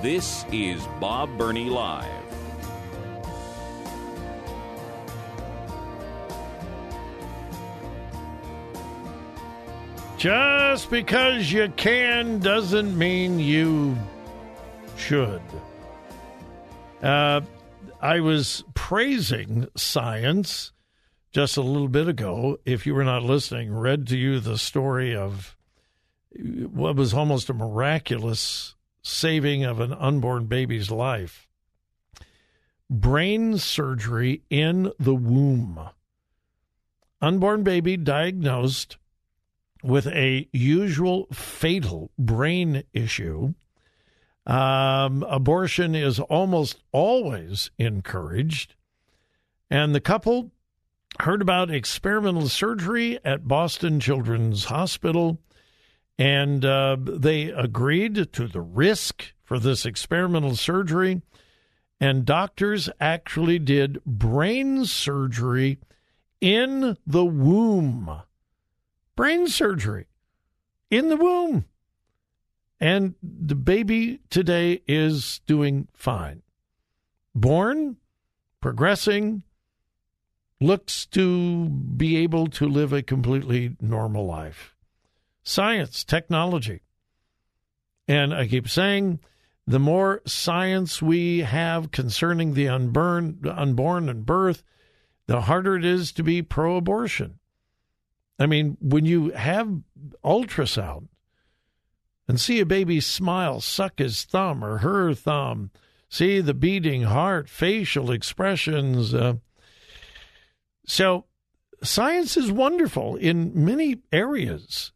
This is Bob Burney Live. Just because you can doesn't mean you should. Uh, I was praising science just a little bit ago. If you were not listening, read to you the story of what was almost a miraculous saving of an unborn baby's life. Brain surgery in the womb. Unborn baby diagnosed with a usual fatal brain issue. Um, abortion is almost always encouraged. And the couple heard about experimental surgery at Boston Children's Hospital, and uh, they agreed to the risk for this experimental surgery. And doctors actually did brain surgery in the womb brain surgery in the womb. And the baby today is doing fine. Born, progressing, looks to be able to live a completely normal life. Science, technology. And I keep saying the more science we have concerning the unborn, unborn and birth, the harder it is to be pro abortion. I mean, when you have ultrasound and see a baby smile, suck his thumb or her thumb, see the beating heart, facial expressions. Uh, so, science is wonderful in many areas.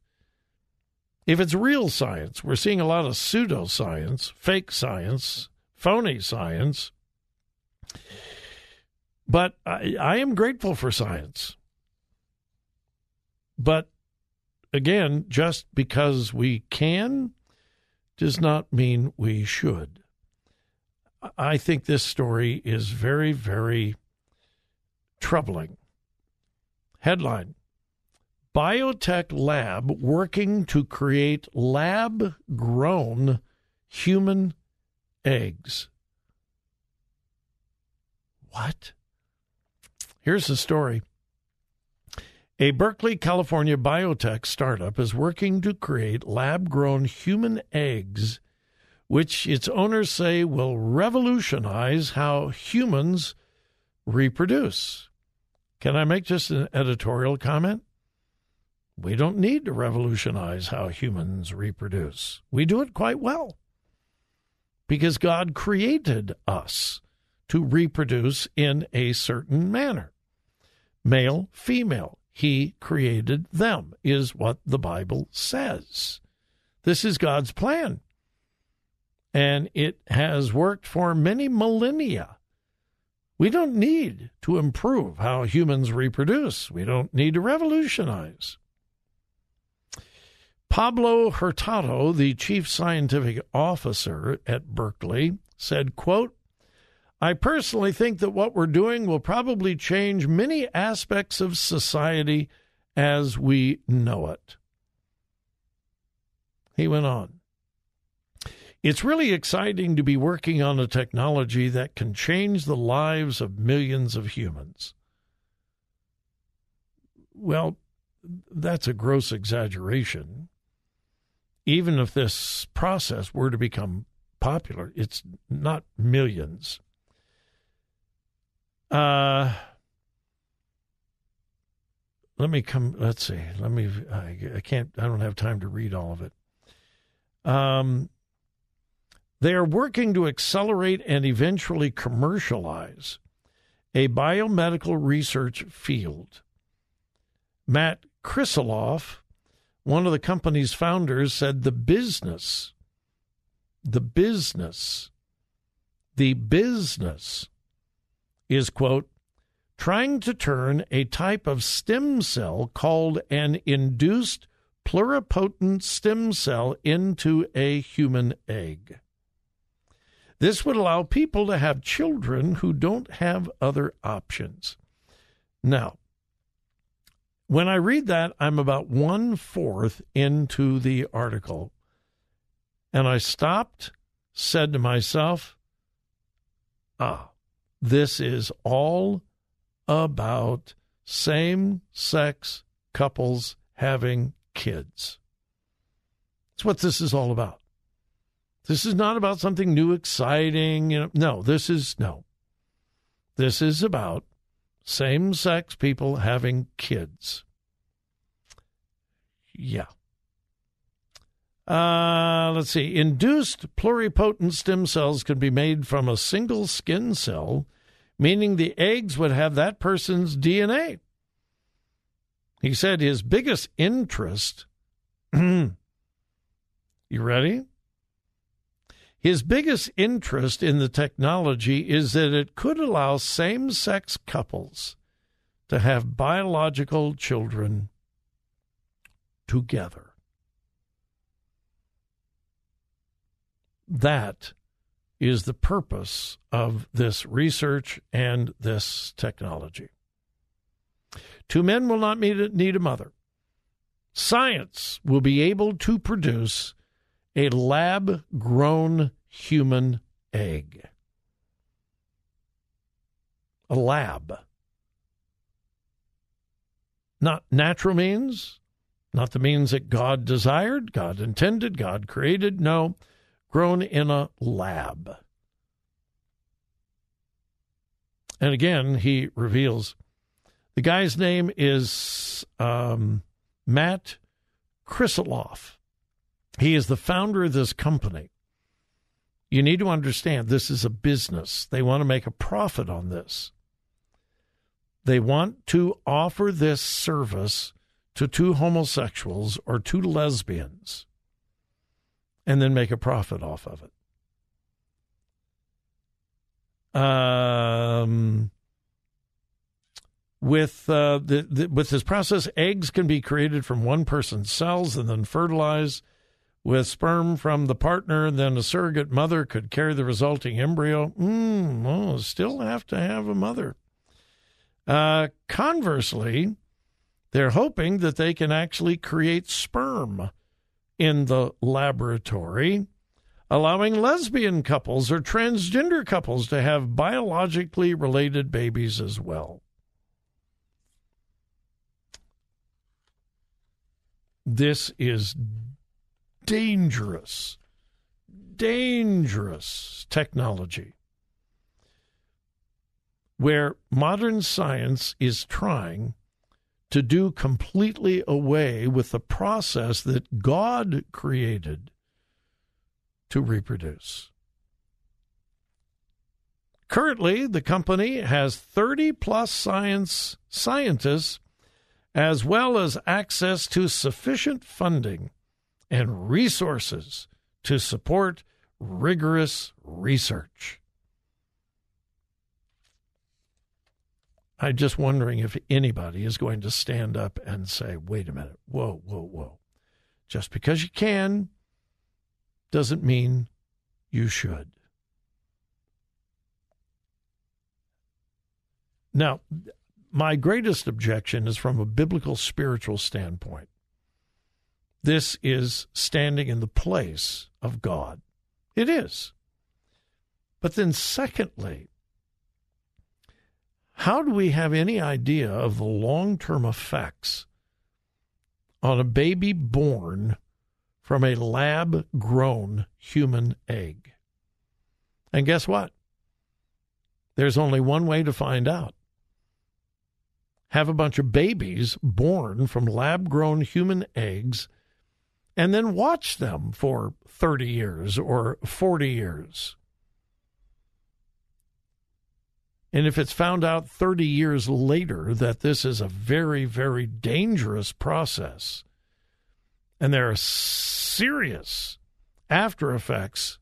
If it's real science, we're seeing a lot of pseudoscience, fake science, phony science. But I, I am grateful for science. But again, just because we can does not mean we should. I think this story is very, very troubling. Headline Biotech lab working to create lab grown human eggs. What? Here's the story. A Berkeley, California biotech startup is working to create lab grown human eggs, which its owners say will revolutionize how humans reproduce. Can I make just an editorial comment? We don't need to revolutionize how humans reproduce. We do it quite well because God created us to reproduce in a certain manner male, female he created them, is what the Bible says. This is God's plan. And it has worked for many millennia. We don't need to improve how humans reproduce, we don't need to revolutionize. Pablo Hurtado, the chief scientific officer at Berkeley, said, quote, I personally think that what we're doing will probably change many aspects of society as we know it. He went on. It's really exciting to be working on a technology that can change the lives of millions of humans. Well, that's a gross exaggeration. Even if this process were to become popular, it's not millions. Uh, let me come. Let's see. Let me. I, I, can't. I don't have time to read all of it. Um, they are working to accelerate and eventually commercialize a biomedical research field. Matt Krisiloff, one of the company's founders, said the business, the business, the business is, quote, trying to turn a type of stem cell called an induced pluripotent stem cell into a human egg. This would allow people to have children who don't have other options. Now, when I read that, I'm about one fourth into the article, and I stopped, said to myself, ah, this is all about same sex couples having kids. That's what this is all about. This is not about something new, exciting. You know, no, this is no. This is about same sex people having kids. Yeah. Uh, let's see. Induced pluripotent stem cells can be made from a single skin cell, meaning the eggs would have that person's DNA. He said his biggest interest. you ready? His biggest interest in the technology is that it could allow same sex couples to have biological children together. That is the purpose of this research and this technology. Two men will not need a mother. Science will be able to produce a lab grown human egg. A lab. Not natural means, not the means that God desired, God intended, God created. No, grown in a lab. And again, he reveals the guy's name is um, Matt Krisiloff. He is the founder of this company. You need to understand this is a business. They want to make a profit on this. They want to offer this service to two homosexuals or two lesbians and then make a profit off of it. Um, with uh, the, the, with this process, eggs can be created from one person's cells and then fertilized with sperm from the partner, then a surrogate mother could carry the resulting embryo. Mm, still have to have a mother. Uh, conversely, they're hoping that they can actually create sperm in the laboratory, allowing lesbian couples or transgender couples to have biologically related babies as well. This is dangerous, dangerous technology where modern science is trying to do completely away with the process that God created to reproduce. Currently, the company has 30 plus science scientists as well as access to sufficient funding and resources to support rigorous research. I'm just wondering if anybody is going to stand up and say, wait a minute, whoa, whoa, whoa. Just because you can doesn't mean you should. Now, my greatest objection is from a biblical spiritual standpoint. This is standing in the place of God. It is. But then, secondly, how do we have any idea of the long term effects on a baby born from a lab grown human egg? And guess what? There's only one way to find out. Have a bunch of babies born from lab grown human eggs and then watch them for 30 years or 40 years. And if it's found out 30 years later that this is a very, very dangerous process, and there are serious after effects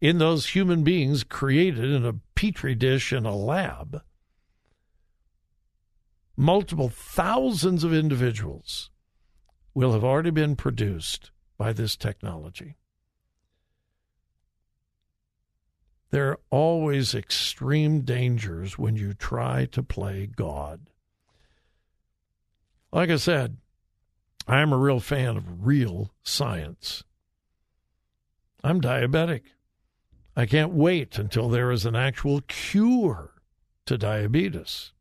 in those human beings created in a petri dish in a lab, multiple thousands of individuals will have already been produced by this technology. There are always extreme dangers when you try to play God. Like I said, I am a real fan of real science. I'm diabetic. I can't wait until there is an actual cure to diabetes.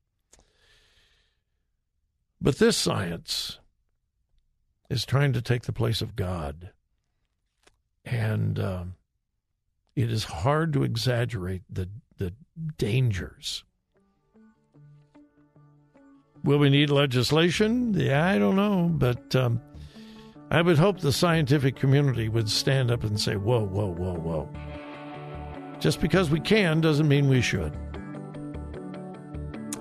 But this science is trying to take the place of God. And um, it is hard to exaggerate the, the dangers. Will we need legislation? Yeah, I don't know. But um, I would hope the scientific community would stand up and say, whoa, whoa, whoa, whoa. Just because we can doesn't mean we should.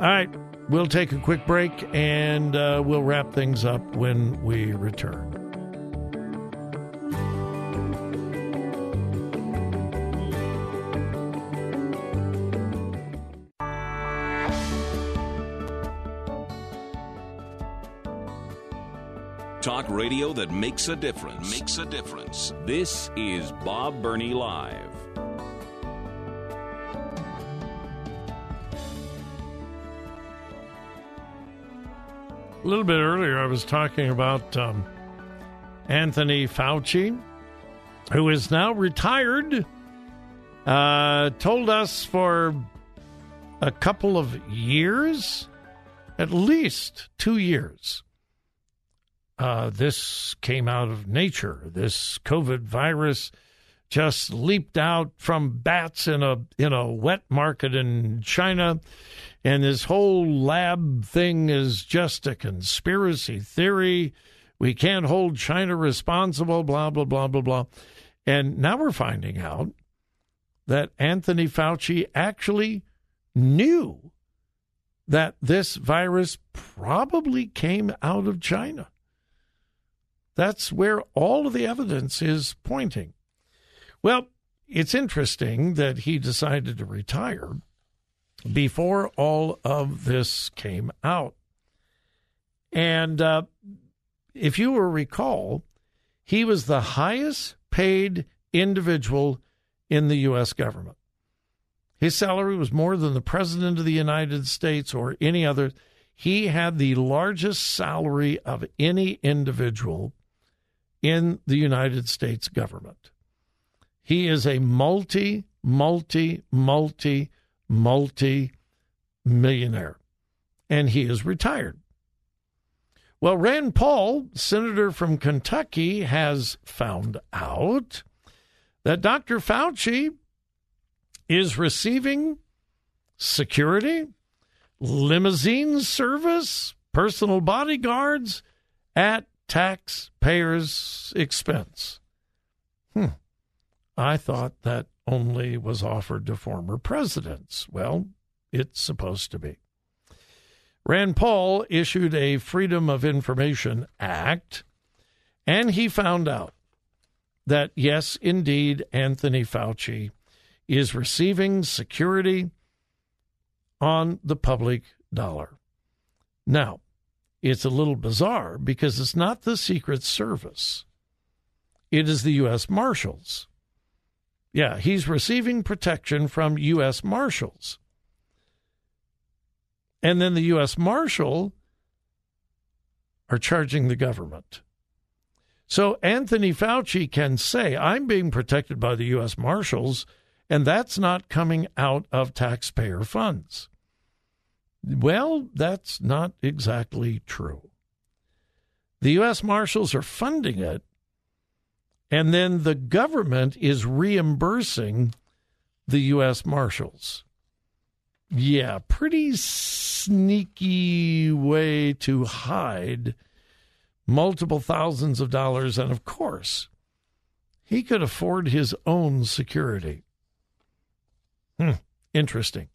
All right, we'll take a quick break and uh, we'll wrap things up when we return. Talk radio that makes a difference. Makes a difference. This is Bob Burney Live. A little bit earlier, I was talking about um, Anthony Fauci, who is now retired, uh, told us for a couple of years, at least two years. Uh, this came out of nature. This COVID virus just leaped out from bats in a in a wet market in China and this whole lab thing is just a conspiracy theory. We can't hold China responsible, blah, blah, blah, blah, blah. And now we're finding out that Anthony Fauci actually knew that this virus probably came out of China. That's where all of the evidence is pointing. Well, it's interesting that he decided to retire before all of this came out. And uh, if you will recall, he was the highest paid individual in the U.S. government. His salary was more than the President of the United States or any other. He had the largest salary of any individual in the United States government. He is a multi, multi, multi multi millionaire, and he is retired. Well, Rand Paul, senator from Kentucky, has found out that Dr. Fauci is receiving security, limousine service, personal bodyguards at taxpayers' expense. Hmm. I thought that only was offered to former presidents. Well, it's supposed to be. Rand Paul issued a Freedom of Information Act, and he found out that, yes, indeed, Anthony Fauci is receiving security on the public dollar. Now, it's a little bizarre because it's not the Secret Service, it is the U.S. Marshals. Yeah, he's receiving protection from U.S. Marshals. And then the U.S. Marshal are charging the government. So Anthony Fauci can say, I'm being protected by the U.S. Marshals, and that's not coming out of taxpayer funds. Well, that's not exactly true. The U.S. Marshals are funding it and then the government is reimbursing the U.S. Marshals. Yeah, pretty sneaky way to hide multiple thousands of dollars. And of course, he could afford his own security. Hmm, interesting.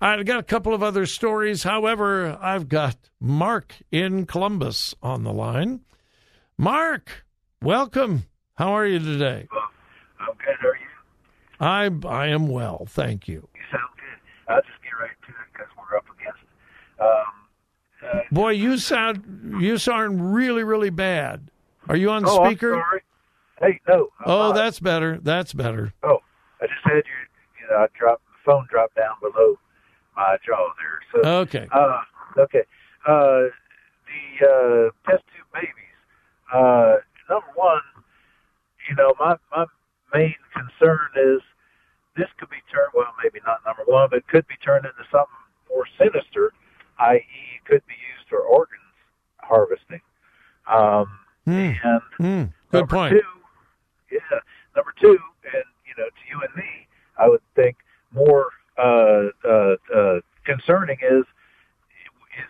I've got a couple of other stories. However, I've got Mark in Columbus on the line. Mark, welcome. How are you today? I'm good. Are you? I I am well, thank you. You sound good. I'll just get right to it because we're up against it. Um, uh, Boy, you sound you sound really really bad. Are you on oh, speaker? I'm sorry. Hey, no. I'm Oh, not. that's better. That's better. Oh, I just had you. You know, I dropped the phone dropped down below my jaw there. So, Okay. uh, okay. Uh, the uh, test tube babies. Uh, number one, you know, my my main concern is this could be turned. Well, maybe not number one, but it could be turned into something more sinister, i.e., it could be used for organs harvesting. Um, Hmm. Good number point. Two, yeah. Number two, and you know, to you and me, I would think more uh, uh, uh, concerning is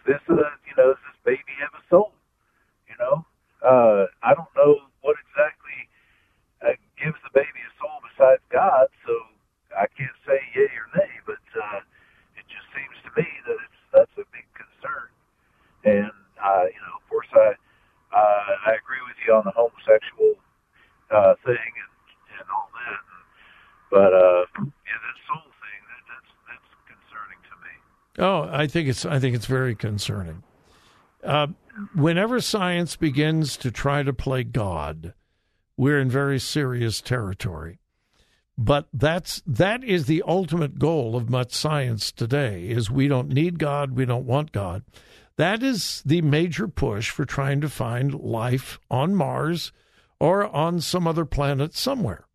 this a you know does this baby have a soul? You know, uh, I don't know what exactly uh, gives the baby a soul besides God, so I can't say yay or nay. But uh, it just seems to me that it's that's a big concern, and uh, you know, of course, I uh, I agree with you on the homosexual uh, thing and, and all that. But uh, yeah, that soul thing that, that's that's concerning to me. Oh, I think it's I think it's very concerning. Uh, whenever science begins to try to play God, we're in very serious territory. But that's that is the ultimate goal of much science today is we don't need God, we don't want God. That is the major push for trying to find life on Mars or on some other planet somewhere.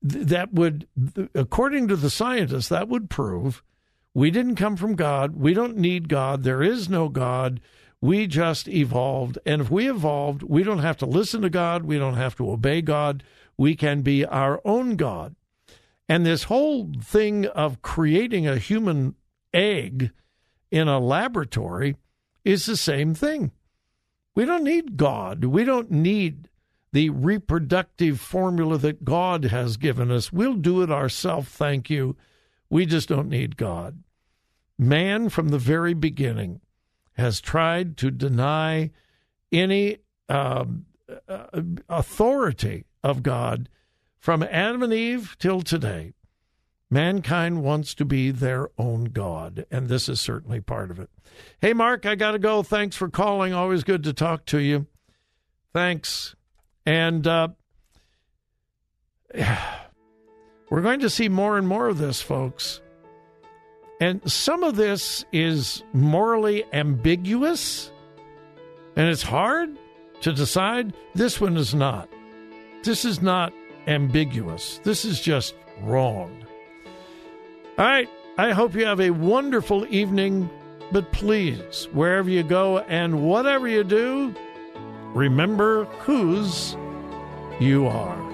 That would according to the scientists that would prove we didn't come from God. We don't need God. There is no God. We just evolved. And if we evolved, we don't have to listen to God. We don't have to obey God. We can be our own God. And this whole thing of creating a human egg in a laboratory is the same thing. We don't need God. We don't need the reproductive formula that God has given us. We'll do it ourselves, thank you. We just don't need God. Man, from the very beginning, has tried to deny any um, uh, authority of God from Adam and Eve till today. Mankind wants to be their own God, and this is certainly part of it. Hey, Mark, I got to go. Thanks for calling. Always good to talk to you. Thanks. And uh, we're going to see more and more of this, folks. And some of this is morally ambiguous, and it's hard to decide. This one is not. This is not ambiguous. This is just wrong. All right. I hope you have a wonderful evening, but please, wherever you go and whatever you do, remember whose you are.